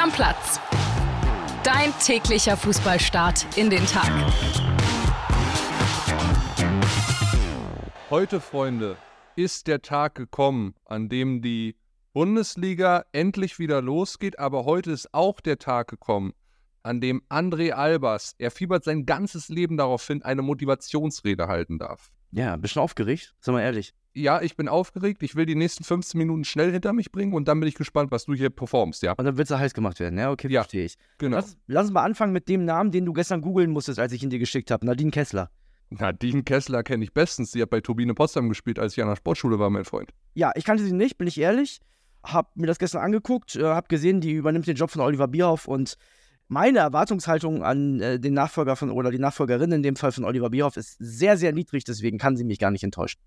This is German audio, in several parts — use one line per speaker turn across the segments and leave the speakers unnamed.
Stammplatz. Dein täglicher Fußballstart in den Tag.
Heute, Freunde, ist der Tag gekommen, an dem die Bundesliga endlich wieder losgeht, aber heute ist auch der Tag gekommen, an dem André Albers, er fiebert sein ganzes Leben darauf hin, eine Motivationsrede halten darf.
Ja, ein bisschen aufgeregt, sag mal ehrlich.
Ja, ich bin aufgeregt. Ich will die nächsten 15 Minuten schnell hinter mich bringen und dann bin ich gespannt, was du hier performst, ja.
Und dann wird es heiß gemacht werden, ja? Okay,
Ja,
verstehe ich.
Genau.
Lass, lass uns mal anfangen mit dem Namen, den du gestern googeln musstest, als ich ihn dir geschickt habe. Nadine Kessler.
Nadine Kessler kenne ich bestens. Sie hat bei Turbine Potsdam gespielt, als ich an der Sportschule war, mein Freund.
Ja, ich kannte sie nicht, bin ich ehrlich. Hab mir das gestern angeguckt, äh, hab gesehen, die übernimmt den Job von Oliver Bierhoff und meine Erwartungshaltung an äh, den Nachfolger von oder die Nachfolgerin in dem Fall von Oliver Bierhoff ist sehr, sehr niedrig, deswegen kann sie mich gar nicht enttäuschen.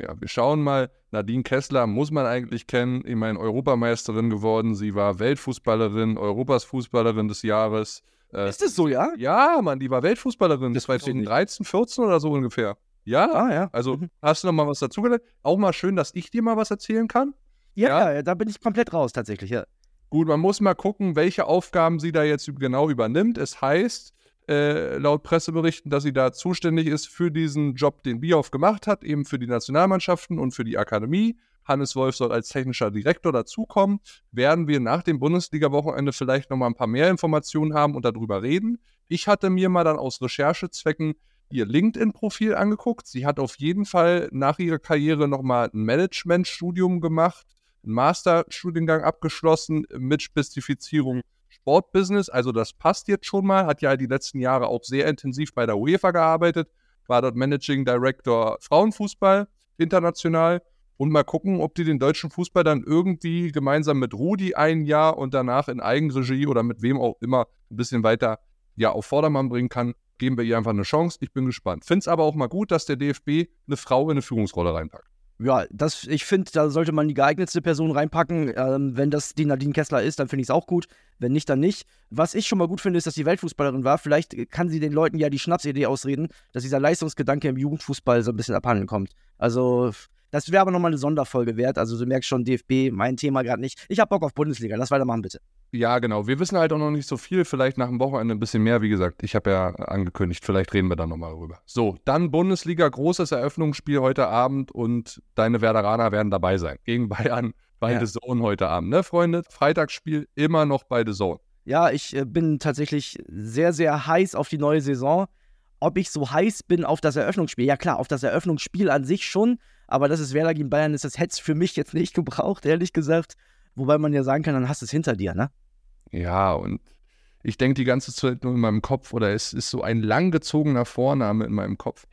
Ja, wir schauen mal. Nadine Kessler muss man eigentlich kennen. Meine, Europameisterin geworden. Sie war Weltfußballerin, Europas Fußballerin des Jahres. Äh,
Ist das so, ja?
ja, Mann, die war Weltfußballerin.
Das
Das war
wusste ich nicht.
2013, 14 oder so ungefähr. Ja,
Ah, ja.
also
Mhm.
hast du noch mal was dazugelernt? Auch mal schön, dass ich dir mal was erzählen kann.
Ja,
Ja.
ja, da bin ich komplett raus, tatsächlich, ja.
Gut, man muss mal gucken, welche Aufgaben sie da jetzt genau übernimmt. Es heißt, äh, laut Presseberichten, dass sie da zuständig ist für diesen Job, den Bierhoff gemacht hat, eben für die Nationalmannschaften und für die Akademie. Hannes Wolf soll als technischer Direktor dazukommen. Werden wir nach dem Bundesliga-Wochenende vielleicht noch mal ein paar mehr Informationen haben und darüber reden. Ich hatte mir mal dann aus Recherchezwecken ihr LinkedIn-Profil angeguckt. Sie hat auf jeden Fall nach ihrer Karriere noch mal ein Management-Studium gemacht einen Masterstudiengang abgeschlossen mit Spezifizierung Sportbusiness. Also das passt jetzt schon mal. Hat ja die letzten Jahre auch sehr intensiv bei der UEFA gearbeitet. War dort Managing Director Frauenfußball international. Und mal gucken, ob die den deutschen Fußball dann irgendwie gemeinsam mit Rudi ein Jahr und danach in Eigenregie oder mit wem auch immer ein bisschen weiter ja, auf Vordermann bringen kann. Geben wir ihr einfach eine Chance. Ich bin gespannt. Finde es aber auch mal gut, dass der DFB eine Frau in eine Führungsrolle reinpackt.
Ja, das, ich finde, da sollte man die geeignetste Person reinpacken. Ähm, wenn das die Nadine Kessler ist, dann finde ich es auch gut. Wenn nicht, dann nicht. Was ich schon mal gut finde, ist, dass sie Weltfußballerin war. Vielleicht kann sie den Leuten ja die Schnapsidee ausreden, dass dieser Leistungsgedanke im Jugendfußball so ein bisschen abhanden kommt. Also, das wäre aber nochmal eine Sonderfolge wert. Also, du merkst schon, DFB, mein Thema gerade nicht. Ich habe Bock auf Bundesliga. Lass weitermachen, bitte.
Ja, genau. Wir wissen halt auch noch nicht so viel. Vielleicht nach dem Wochenende ein bisschen mehr. Wie gesagt, ich habe ja angekündigt, vielleicht reden wir dann nochmal darüber. So, dann Bundesliga, großes Eröffnungsspiel heute Abend und deine Werderaner werden dabei sein. Gegen Bayern bei
Ja.
The Zone heute Abend, ne, Freunde? Freitagsspiel immer noch bei The Zone.
Ja, ich äh, bin tatsächlich sehr, sehr heiß auf die neue Saison. Ob ich so heiß bin auf das Eröffnungsspiel? Ja, klar, auf das Eröffnungsspiel an sich schon. Aber dass es Werder gegen Bayern ist, das hätte es für mich jetzt nicht gebraucht, ehrlich gesagt. Wobei man ja sagen kann, dann hast du es hinter dir, ne?
Ja, und ich denke die ganze Zeit nur in meinem Kopf, oder es ist so ein langgezogener Vorname in meinem Kopf.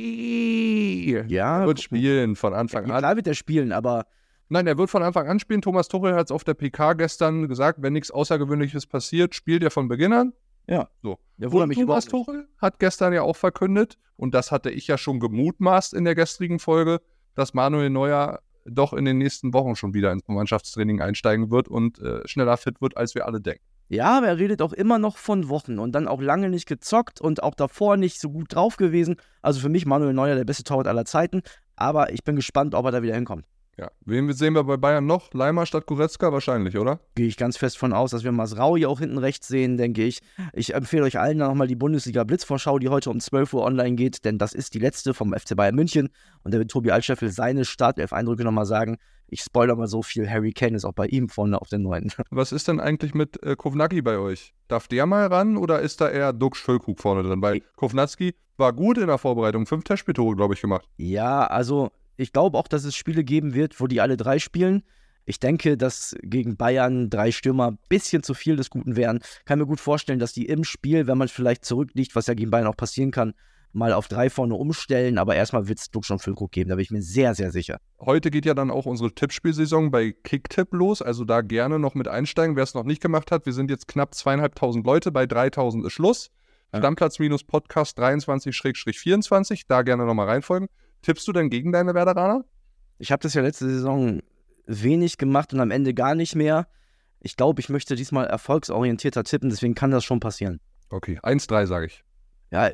Harry.
Ja,
Er wird spielen von Anfang
Ja,
an.
klar wird er spielen, aber
Nein, er wird von Anfang an spielen. Thomas Tuchel hat es auf der PK gestern gesagt, wenn nichts Außergewöhnliches passiert, spielt er von Beginn an.
Ja.
So.
der wundert
Und
mich
Thomas. Tuchel hat gestern ja auch verkündet, und das hatte ich ja schon gemutmaßt in der gestrigen Folge, dass Manuel Neuer doch in den nächsten Wochen schon wieder ins Mannschaftstraining einsteigen wird und äh, schneller fit wird, als wir alle denken.
Ja, aber er redet auch immer noch von Wochen und dann auch lange nicht gezockt und auch davor nicht so gut drauf gewesen. Also für mich Manuel Neuer der beste Torwart aller Zeiten. Aber ich bin gespannt, ob er da wieder hinkommt.
Ja. Wen sehen wir bei Bayern noch? Leimer statt Goretzka wahrscheinlich, oder?
Gehe ich ganz fest von aus, dass wir Masraui auch hinten rechts sehen, denke ich. Ich empfehle euch allen nochmal die Bundesliga Blitzvorschau, die heute um 12 Uhr online geht, denn das ist die letzte vom FC Bayern München. Und da wird Tobi Altscheffel seine Startelf-Eindrücke nochmal sagen. Ich spoilere mal so viel, Harry Kane ist auch bei ihm vorne auf den neuen.
Was ist denn eigentlich mit äh, Kovnacki bei euch? Darf der mal ran oder ist da eher Dux Füllkrug vorne drin? Weil Kovnacki war gut in der Vorbereitung, fünf Testspieltore, glaube ich, gemacht.
Ja, also ich glaube auch, dass es Spiele geben wird, wo die alle drei spielen. Ich denke, dass gegen Bayern drei Stürmer ein bisschen zu viel des Guten wären. Kann mir gut vorstellen, dass die im Spiel, wenn man vielleicht zurückliegt, was ja gegen Bayern auch passieren kann, mal auf drei vorne umstellen. Aber erstmal wird es Dux und Füllkrug geben, da bin ich mir sehr, sehr sicher.
Heute geht ja dann auch unsere Tippspielsaison bei Kicktipp los, also da gerne noch mit einsteigen, wer es noch nicht gemacht hat. Wir sind jetzt knapp zweieinhalbtausend Leute, bei 3000 ist Schluss.
Ja.
Stammplatz-Podcast 23-24, da gerne nochmal reinfolgen. Tippst du denn gegen deine Werderaner?
Ich habe das ja letzte Saison wenig gemacht und am Ende gar nicht mehr. Ich glaube, ich möchte diesmal erfolgsorientierter tippen, deswegen kann das schon passieren.
Okay, 1-3 sage ich.
Ja,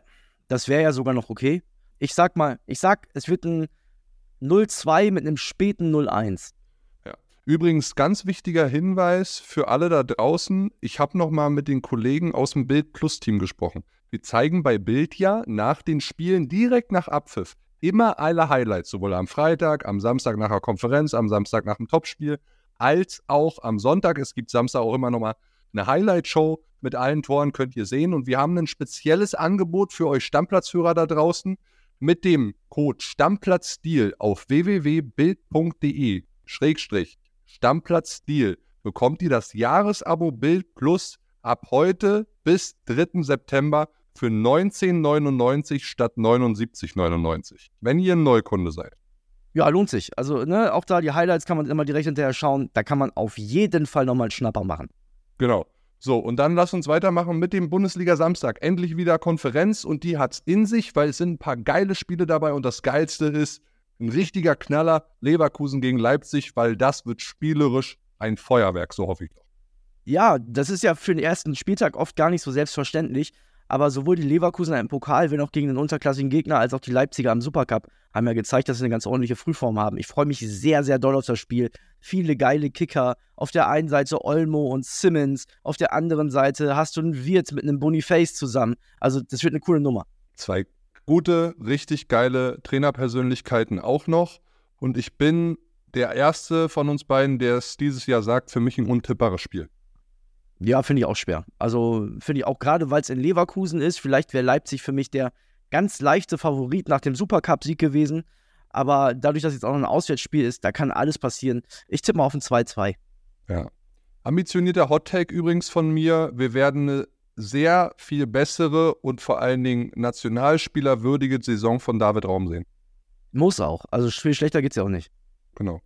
das wäre ja sogar noch okay. Ich sag mal, ich sag, es wird ein 0-2 mit einem späten 0-1.
Übrigens, ganz wichtiger Hinweis für alle da draußen. Ich habe nochmal mit den Kollegen aus dem Bild Plus Team gesprochen. Wir zeigen bei Bild ja nach den Spielen direkt nach Abpfiff immer alle Highlights, sowohl am Freitag, am Samstag nach der Konferenz, am Samstag nach dem Topspiel, als auch am Sonntag. Es gibt Samstag auch immer nochmal eine Highlight-Show mit allen Toren, könnt ihr sehen. Und wir haben ein spezielles Angebot für euch Stammplatzhörer da draußen. Mit dem Code Stammplatzdeel auf www.bild.de Schrägstrich Stammplatzdeel bekommt ihr das Jahresabo Bild Plus ab heute bis 3. September für 19,99 statt 79,99, wenn ihr ein Neukunde seid.
Ja, lohnt sich. Also, ne, auch da die Highlights kann man immer direkt hinterher schauen. Da kann man auf jeden Fall nochmal einen Schnapper machen.
Genau. So, und dann lass uns weitermachen mit dem Bundesliga Samstag. Endlich wieder Konferenz und die hat es in sich, weil es sind ein paar geile Spiele dabei und das Geilste ist ein richtiger Knaller Leverkusen gegen Leipzig, weil das wird spielerisch ein Feuerwerk, so hoffe ich doch.
Ja, das ist ja für den ersten Spieltag oft gar nicht so selbstverständlich. Aber sowohl die Leverkusener im Pokal, wenn auch gegen den unterklassigen Gegner, als auch die Leipziger im Supercup haben ja gezeigt, dass sie eine ganz ordentliche Frühform haben. Ich freue mich sehr, sehr doll auf das Spiel. Viele geile Kicker. Auf der einen Seite Olmo und Simmons. Auf der anderen Seite hast du einen Wirt mit einem Boniface zusammen. Also, das wird eine coole Nummer.
Zwei gute, richtig geile Trainerpersönlichkeiten auch noch. Und ich bin der Erste von uns beiden, der es dieses Jahr sagt, für mich ein untippbares Spiel.
Ja, finde ich auch schwer. Also finde ich auch gerade, weil es in Leverkusen ist. Vielleicht wäre Leipzig für mich der ganz leichte Favorit nach dem Supercup-Sieg gewesen. Aber dadurch, dass jetzt auch noch ein Auswärtsspiel ist, da kann alles passieren. Ich tippe mal auf ein 2-2.
Ja. Ambitionierter Hot-Take übrigens von mir. Wir werden eine sehr viel bessere und vor allen Dingen nationalspielerwürdige Saison von David Raum sehen.
Muss auch. Also viel schlechter geht es ja auch nicht.
Genau.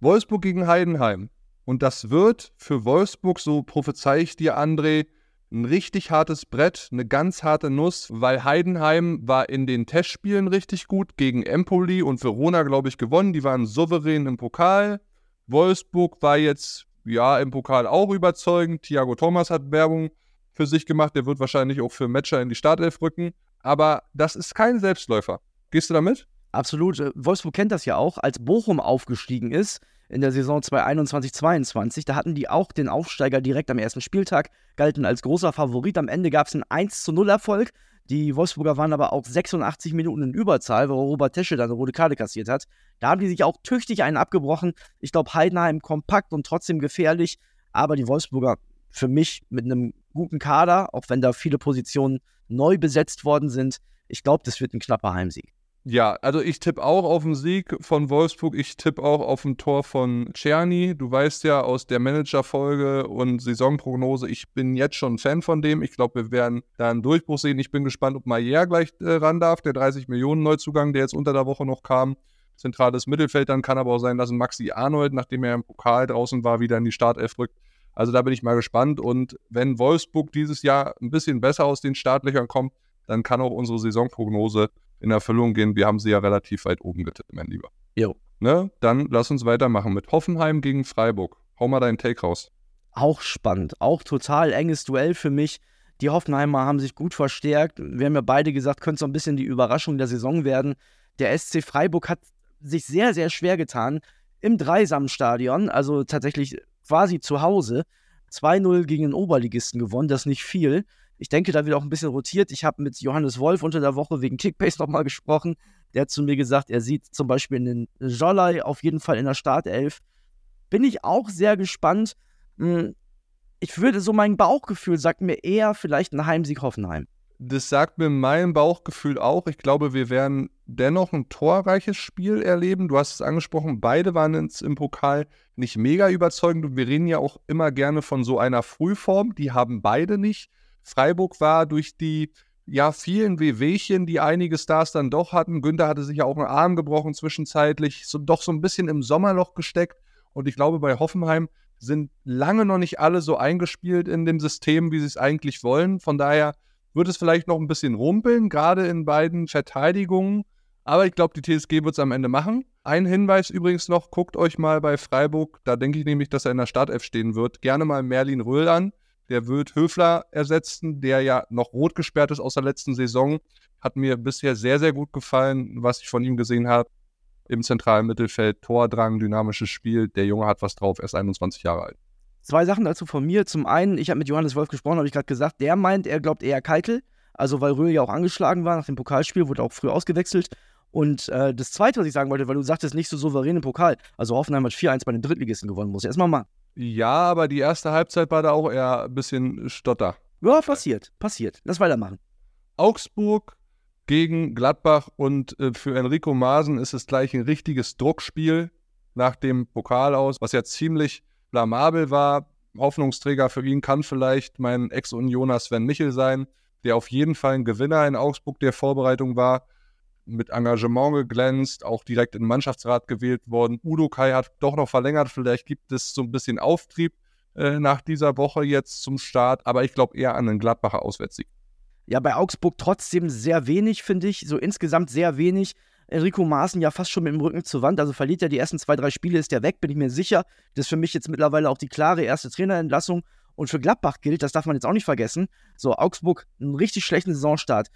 Wolfsburg gegen Heidenheim. Und das wird für Wolfsburg, so prophezei ich dir, André, ein richtig hartes Brett, eine ganz harte Nuss, weil Heidenheim war in den Testspielen richtig gut gegen Empoli und Verona, glaube ich, gewonnen. Die waren souverän im Pokal. Wolfsburg war jetzt, ja, im Pokal auch überzeugend. Thiago Thomas hat Werbung für sich gemacht. Der wird wahrscheinlich auch für Matcher in die Startelf rücken. Aber das ist kein Selbstläufer. Gehst du damit?
Absolut. Wolfsburg kennt das ja auch, als Bochum aufgestiegen ist in der Saison 2021-22. Da hatten die auch den Aufsteiger direkt am ersten Spieltag, galten als großer Favorit. Am Ende gab es einen 1 0 Erfolg. Die Wolfsburger waren aber auch 86 Minuten in Überzahl, wo Robert Tesche dann eine rote Karte kassiert hat. Da haben die sich auch tüchtig einen abgebrochen. Ich glaube, Heidenheim kompakt und trotzdem gefährlich. Aber die Wolfsburger für mich mit einem guten Kader, auch wenn da viele Positionen neu besetzt worden sind. Ich glaube, das wird ein knapper Heimsieg.
Ja, also ich tippe auch auf den Sieg von Wolfsburg. Ich tippe auch auf ein Tor von Czerny. Du weißt ja aus der Managerfolge und Saisonprognose, ich bin jetzt schon Fan von dem. Ich glaube, wir werden da einen Durchbruch sehen. Ich bin gespannt, ob Maier gleich äh, ran darf. Der 30 Millionen Neuzugang, der jetzt unter der Woche noch kam. Zentrales Mittelfeld. Dann kann aber auch sein, dass Maxi Arnold, nachdem er im Pokal draußen war, wieder in die Startelf rückt. Also da bin ich mal gespannt. Und wenn Wolfsburg dieses Jahr ein bisschen besser aus den Startlöchern kommt, dann kann auch unsere Saisonprognose in Erfüllung gehen. Wir haben sie ja relativ weit oben getippt, mein Lieber.
Jo.
Ne? Dann lass uns weitermachen mit Hoffenheim gegen Freiburg. Hau mal deinen Take raus.
Auch spannend. Auch total enges Duell für mich. Die Hoffenheimer haben sich gut verstärkt. Wir haben ja beide gesagt, könnte so ein bisschen die Überraschung der Saison werden. Der SC Freiburg hat sich sehr, sehr schwer getan im Dreisamstadion, also tatsächlich quasi zu Hause. 2-0 gegen den Oberligisten gewonnen, das nicht viel. Ich denke, da wird auch ein bisschen rotiert. Ich habe mit Johannes Wolf unter der Woche wegen Kickbase nochmal gesprochen. Der hat zu mir gesagt, er sieht zum Beispiel einen Jolley auf jeden Fall in der Startelf. Bin ich auch sehr gespannt. Hm, ich würde so, mein Bauchgefühl sagt mir eher vielleicht ein Heimsieg Hoffenheim.
Das sagt mir mein Bauchgefühl auch. Ich glaube, wir werden dennoch ein torreiches Spiel erleben. Du hast es angesprochen, beide waren ins, im Pokal nicht mega überzeugend und wir reden ja auch immer gerne von so einer Frühform. Die haben beide nicht. Freiburg war durch die ja, vielen Wehwehchen, die einige Stars dann doch hatten. Günther hatte sich ja auch einen Arm gebrochen zwischenzeitlich, so, doch so ein bisschen im Sommerloch gesteckt. Und ich glaube, bei Hoffenheim sind lange noch nicht alle so eingespielt in dem System, wie sie es eigentlich wollen. Von daher wird es vielleicht noch ein bisschen rumpeln, gerade in beiden Verteidigungen. Aber ich glaube, die TSG wird es am Ende machen. Ein Hinweis übrigens noch, guckt euch mal bei Freiburg, da denke ich nämlich, dass er in der Startelf stehen wird, gerne mal Merlin Röhl an. Der wird Höfler ersetzen, der ja noch rot gesperrt ist aus der letzten Saison. Hat mir bisher sehr, sehr gut gefallen, was ich von ihm gesehen habe. im zentralen Mittelfeld, Tordrang, dynamisches Spiel. Der Junge hat was drauf, er ist 21 Jahre alt.
Zwei Sachen dazu von mir. Zum einen, ich habe mit Johannes Wolf gesprochen, habe ich gerade gesagt, der meint, er glaubt eher Keitel. Also, weil Röhl ja auch angeschlagen war nach dem Pokalspiel, wurde auch früh ausgewechselt. Und äh, das Zweite, was ich sagen wollte, weil du sagtest, nicht so souverän im Pokal. Also, Hoffenheim hat 4-1 bei den Drittligisten gewonnen, muss ich erstmal mal.
Ja, aber die erste Halbzeit war da auch eher ein bisschen Stotter.
Ja, passiert, passiert. Lass weitermachen.
Augsburg gegen Gladbach und äh, für Enrico Maaßen ist es gleich ein richtiges Druckspiel nach dem Pokal aus, was ja ziemlich blamabel war. Hoffnungsträger für ihn kann vielleicht mein Ex-Unioner Sven Michel sein, der auf jeden Fall ein Gewinner in Augsburg der Vorbereitung war, mit Engagement geglänzt, auch direkt in den Mannschaftsrat gewählt worden. Udo Kai hat doch noch verlängert, vielleicht gibt es so ein bisschen Auftrieb äh, nach dieser Woche jetzt zum Start, aber ich glaube eher an einen Gladbacher Auswärtssieg.
Ja, bei Augsburg trotzdem sehr wenig, finde ich, so insgesamt sehr wenig. Enrico Maaßen ja fast schon mit dem Rücken zur Wand. Also verliert er die ersten zwei, drei Spiele, ist er weg, bin ich mir sicher. Das ist für mich jetzt mittlerweile auch die klare erste Trainerentlassung. Und für Gladbach gilt, das darf man jetzt auch nicht vergessen. So, Augsburg, einen richtig schlechten Saisonstart.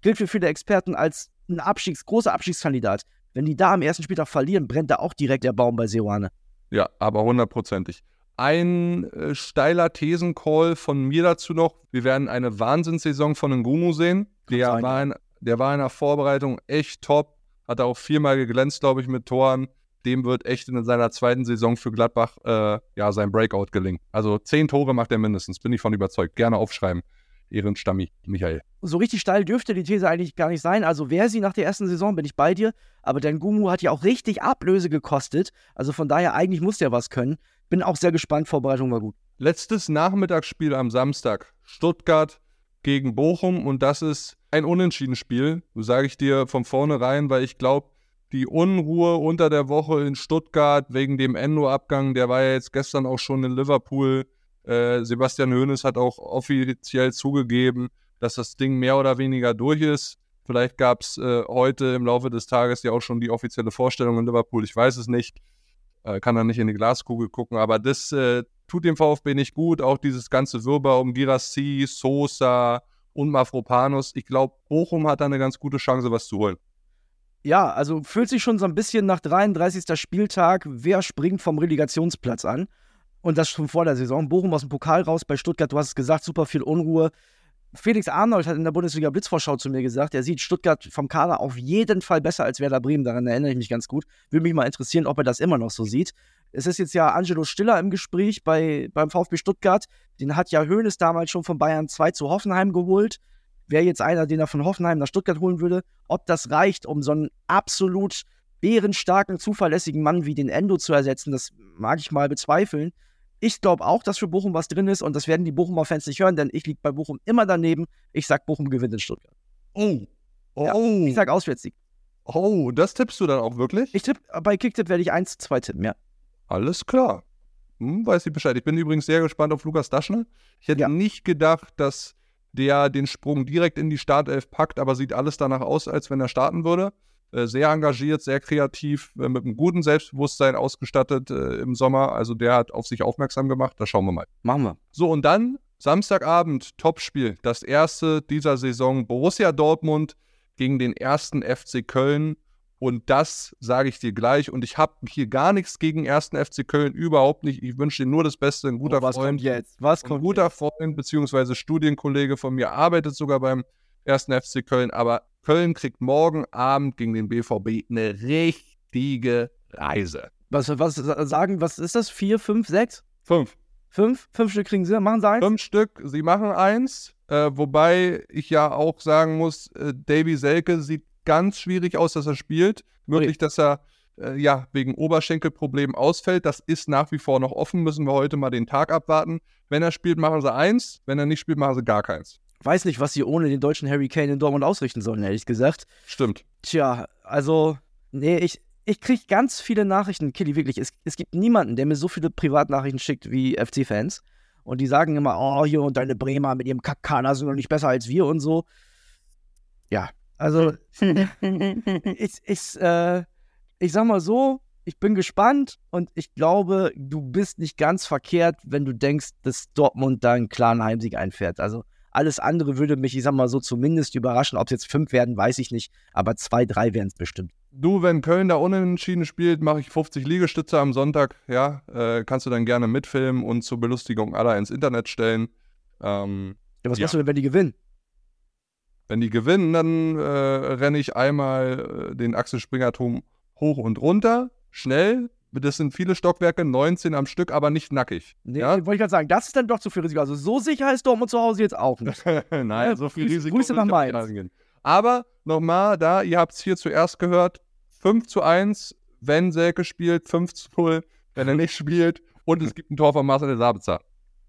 Gilt für viele Experten als ein Abstiegs-, großer Abstiegskandidat. Wenn die da am ersten Spieltag verlieren, brennt da auch direkt der Baum bei Seoane.
Ja, aber hundertprozentig. Ein äh, steiler Thesencall von mir dazu noch. Wir werden eine Wahnsinnssaison von Ngumu sehen. Der war, in, der war in der Vorbereitung echt top hat er auch viermal geglänzt, glaube ich, mit Toren. Dem wird echt in seiner zweiten Saison für Gladbach äh, ja sein Breakout gelingen. Also zehn Tore macht er mindestens, bin ich von überzeugt. Gerne aufschreiben. Ehrenstammi, Michael.
So richtig steil dürfte die These eigentlich gar nicht sein. Also wäre sie nach der ersten Saison, bin ich bei dir. Aber dein Gumu hat ja auch richtig Ablöse gekostet. Also von daher, eigentlich muss der was können. Bin auch sehr gespannt. Vorbereitung war gut.
Letztes Nachmittagsspiel am Samstag. Stuttgart gegen Bochum und das ist ein Unentschieden-Spiel, sage ich dir von vornherein, weil ich glaube, die Unruhe unter der Woche in Stuttgart wegen dem Endo-Abgang, der war ja jetzt gestern auch schon in Liverpool. Äh, Sebastian Hoeneß hat auch offiziell zugegeben, dass das Ding mehr oder weniger durch ist. Vielleicht gab es äh, heute im Laufe des Tages ja auch schon die offizielle Vorstellung in Liverpool. Ich weiß es nicht. Äh, kann da nicht in die Glaskugel gucken. Aber das äh, tut dem VfB nicht gut. Auch dieses ganze Wirrwarr um Girassi, Sosa, und Mafropanus. Ich glaube, Bochum hat da eine ganz gute Chance, was zu holen.
Ja, also fühlt sich schon so ein bisschen nach 33. Spieltag, wer springt vom Relegationsplatz an? Und das schon vor der Saison. Bochum aus dem Pokal raus bei Stuttgart, du hast es gesagt, super viel Unruhe. Felix Arnold hat in der Bundesliga Blitzvorschau zu mir gesagt, er sieht Stuttgart vom Kader auf jeden Fall besser als Werder Bremen. Daran erinnere ich mich ganz gut. Würde mich mal interessieren, ob er das immer noch so sieht. Es ist jetzt ja Angelo Stiller im Gespräch bei, beim VfB Stuttgart. Den hat ja Hoeneß damals schon von Bayern 2 zu Hoffenheim geholt. Wäre jetzt einer, den er von Hoffenheim nach Stuttgart holen würde. Ob das reicht, um so einen absolut bärenstarken, zuverlässigen Mann wie den Endo zu ersetzen, das mag ich mal bezweifeln. Ich glaube auch, dass für Bochum was drin ist und das werden die Bochumer Fans nicht hören, denn ich liege bei Bochum immer daneben. Ich sag, Bochum gewinnt in Stuttgart.
Oh. Oh.
Ja, ich sag Auswärtssieg.
Oh, das tippst du dann auch wirklich?
Ich tippe, bei Kicktipp werde ich 1 zu 2 tippen, ja.
Alles klar. Hm, weiß ich Bescheid. Ich bin übrigens sehr gespannt auf Lukas Daschner. Ich hätte
Ja.
nicht gedacht, dass der den Sprung direkt in die Startelf packt, aber sieht alles danach aus, als wenn er starten würde. Äh, sehr engagiert, sehr kreativ, äh, mit einem guten Selbstbewusstsein ausgestattet äh, im Sommer. Also der hat auf sich aufmerksam gemacht. Da schauen wir mal.
Machen wir.
So, und dann Samstagabend, Topspiel. Das erste dieser Saison. Borussia Dortmund gegen den ersten FC Köln. Und das sage ich dir gleich. Und ich habe hier gar nichts gegen ersten FC Köln, überhaupt nicht. Ich wünsche dir nur das Beste. Ein guter
oh, was
Freund.
kommt jetzt? Was
Ein
kommt
guter Freund bzw. Studienkollege von mir arbeitet sogar beim ersten FC Köln. Aber Köln kriegt morgen Abend gegen den BVB eine richtige Reise.
Was, was sagen, was ist das? Vier, fünf, sechs?
Fünf.
Fünf? Fünf Stück kriegen sie? Machen sie eins?
Fünf Stück, sie machen eins. Äh, wobei ich ja auch sagen muss, äh, Davy Selke sieht ganz schwierig aus, dass er spielt. Möglich, dass er äh, ja wegen Oberschenkelproblemen ausfällt. Das ist nach wie vor noch offen. Müssen wir heute mal den Tag abwarten. Wenn er spielt, machen sie eins. Wenn er nicht spielt, machen sie gar keins.
Weiß nicht, was sie ohne den deutschen Harry Kane in Dortmund ausrichten sollen, ehrlich gesagt.
Stimmt.
Tja, also, nee, ich, ich kriege ganz viele Nachrichten, Killy, wirklich. Es, es gibt niemanden, der mir so viele Privatnachrichten schickt wie FC-Fans. Und die sagen immer, oh, hier und deine Bremer mit ihrem Kackkana sind doch nicht besser als wir und so. Ja, also, ich, ich, äh, ich sag mal so, ich bin gespannt und ich glaube, du bist nicht ganz verkehrt, wenn du denkst, dass Dortmund da einen klaren Heimsieg einfährt. Also, alles andere würde mich, ich sag mal so, zumindest überraschen. Ob es jetzt fünf werden, weiß ich nicht. Aber zwei, drei werden es bestimmt.
Du, wenn Köln da unentschieden spielt, mache ich 50 Liegestütze am Sonntag. Ja, äh, kannst du dann gerne mitfilmen und zur Belustigung aller ins Internet stellen. Ähm,
Ja, was
Ja.
machst du denn, wenn die gewinnen?
wenn die gewinnen, dann äh, renne ich einmal äh, den Axel Springer Turm hoch und runter, schnell. Das sind viele Stockwerke, 19 am Stück, aber nicht nackig.
Nee,
Ja?
wollte ich gerade sagen, das ist dann doch zu viel Risiko. Also so sicher ist Dortmund zu Hause jetzt auch nicht.
Nein,
Ja,
so viel Risiko.
Grüße nach Mainz.
Aber nochmal, da, ihr habt es hier zuerst gehört, 5 zu 1, wenn Selke spielt, 5 zu 0, wenn er nicht spielt und es gibt ein Tor von Marcel Sabitzer.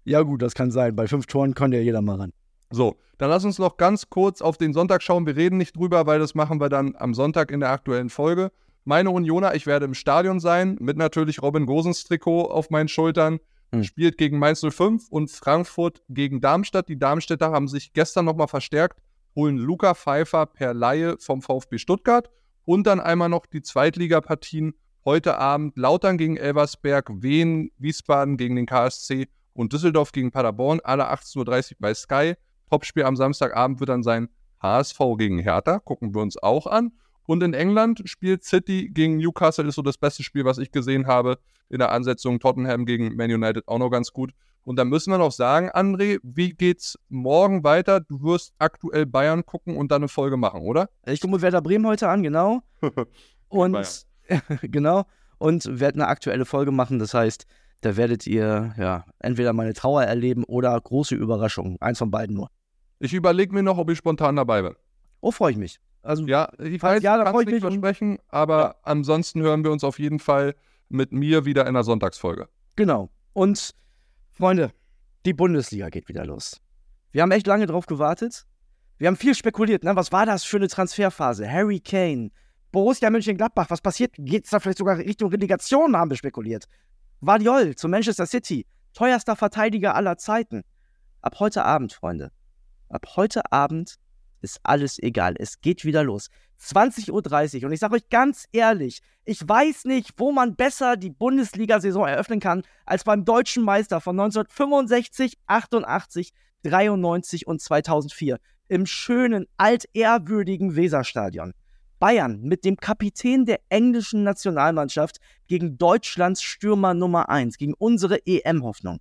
Ja gut, das kann sein. Bei fünf Toren kann ja jeder mal ran.
So, dann lass uns noch ganz kurz auf den Sonntag schauen. Wir reden nicht drüber, weil das machen wir dann am Sonntag in der aktuellen Folge. Meine Unioner, ich werde im Stadion sein, mit natürlich Robin Gosens Trikot auf meinen Schultern.
Hm.
Spielt gegen Mainz 05 und Frankfurt gegen Darmstadt. Die Darmstädter haben sich gestern nochmal verstärkt, holen Luca Pfeiffer per Laie vom VfB Stuttgart und dann einmal noch die Zweitligapartien heute Abend Lautern gegen Elversberg, Wien, Wiesbaden gegen den KSC und Düsseldorf gegen Paderborn, alle 18.30 Uhr bei Sky. Topspiel am Samstagabend wird dann sein HSV gegen Hertha, gucken wir uns auch an. Und in England spielt City gegen Newcastle, ist so das beste Spiel, was ich gesehen habe in der Ansetzung. Tottenham gegen Man United auch noch ganz gut. Und dann müssen wir noch sagen, André, wie geht's morgen weiter? Du wirst aktuell Bayern gucken und dann eine Folge machen, oder?
Ich gucke mir Werder Bremen heute an, genau. Und genau. Und werde eine aktuelle Folge machen. Das heißt, da werdet ihr ja entweder meine Trauer erleben oder große Überraschungen. Eins von beiden nur.
Ich überlege mir noch, ob ich spontan dabei bin.
Oh, freue ich mich. Also
Ja, ich weiß,
ja, freu ich
nicht versprechen, aber
Ja.
ansonsten hören wir uns auf jeden Fall mit mir wieder in der Sonntagsfolge.
Genau. Und Freunde, die Bundesliga geht wieder los. Wir haben echt lange drauf gewartet. Wir haben viel spekuliert. Ne? Was war das für eine Transferphase? Harry Kane, Borussia Mönchengladbach. Was passiert? Geht es da vielleicht sogar Richtung Relegation? Haben wir spekuliert. Guardiol zu Manchester City. Teuerster Verteidiger aller Zeiten. Ab heute Abend, Freunde. Ab heute Abend ist alles egal. Es geht wieder los. 20.30 Uhr. Und ich sage euch ganz ehrlich, ich weiß nicht, wo man besser die Bundesliga-Saison eröffnen kann, als beim deutschen Meister von 1965, 88, 93 und 2004 im schönen, altehrwürdigen Weserstadion. Bayern mit dem Kapitän der englischen Nationalmannschaft gegen Deutschlands Stürmer Nummer 1, gegen unsere EM-Hoffnung.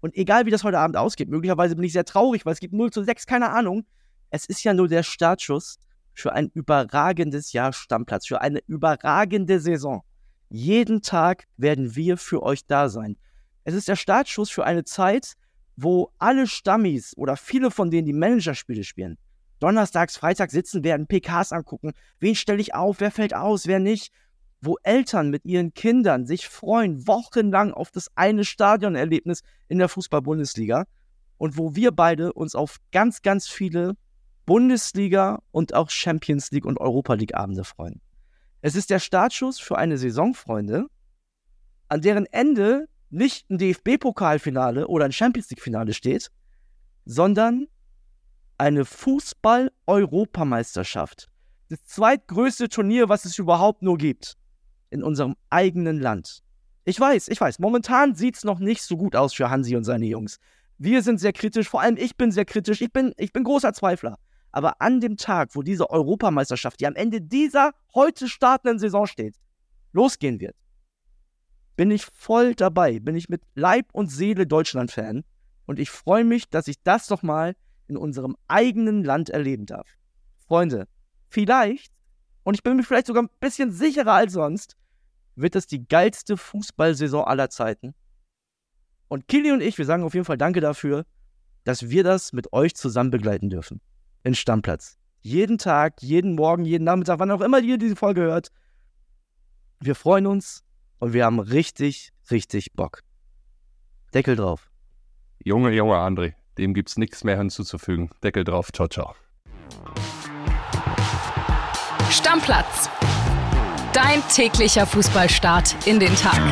Und egal wie das heute Abend ausgeht, möglicherweise bin ich sehr traurig, weil es gibt 0 zu 6, keine Ahnung. Es ist ja nur der Startschuss für ein überragendes Jahr Stammplatz, für eine überragende Saison. Jeden Tag werden wir für euch da sein. Es ist der Startschuss für eine Zeit, wo alle Stammis oder viele von denen, die Managerspiele spielen, donnerstags, freitags sitzen werden, PKs angucken, wen stelle ich auf, wer fällt aus, wer nicht, wo Eltern mit ihren Kindern sich freuen, wochenlang auf das eine Stadionerlebnis in der Fußball-Bundesliga. Und wo wir beide uns auf ganz, ganz viele Bundesliga und auch Champions League und Europa League Abende freuen. Es ist der Startschuss für eine Saison, Freunde, an deren Ende nicht ein DFB-Pokalfinale oder ein Champions League-Finale steht, sondern eine Fußball-Europameisterschaft. Das zweitgrößte Turnier, was es überhaupt nur gibt. In unserem eigenen Land. Ich weiß, ich weiß, momentan sieht es noch nicht so gut aus für Hansi und seine Jungs. Wir sind sehr kritisch, vor allem ich bin sehr kritisch, ich bin, ich bin großer Zweifler. Aber an dem Tag, wo diese Europameisterschaft, die am Ende dieser heute startenden Saison steht, losgehen wird, bin ich voll dabei, bin ich mit Leib und Seele Deutschland-Fan und ich freue mich, dass ich das doch mal in unserem eigenen Land erleben darf. Freunde, vielleicht, und ich bin mir vielleicht sogar ein bisschen sicherer als sonst, wird das die geilste Fußballsaison aller Zeiten. Und Kili und ich, wir sagen auf jeden Fall Danke dafür, dass wir das mit euch zusammen begleiten dürfen. In Stammplatz. Jeden Tag, jeden Morgen, jeden Nachmittag, wann auch immer ihr diese Folge hört. Wir freuen uns und wir haben richtig, richtig Bock. Deckel drauf.
Junge, Junge André, dem gibt's nichts mehr hinzuzufügen. Deckel drauf, ciao, ciao.
Stammplatz. Dein täglicher Fußballstart in den Tag.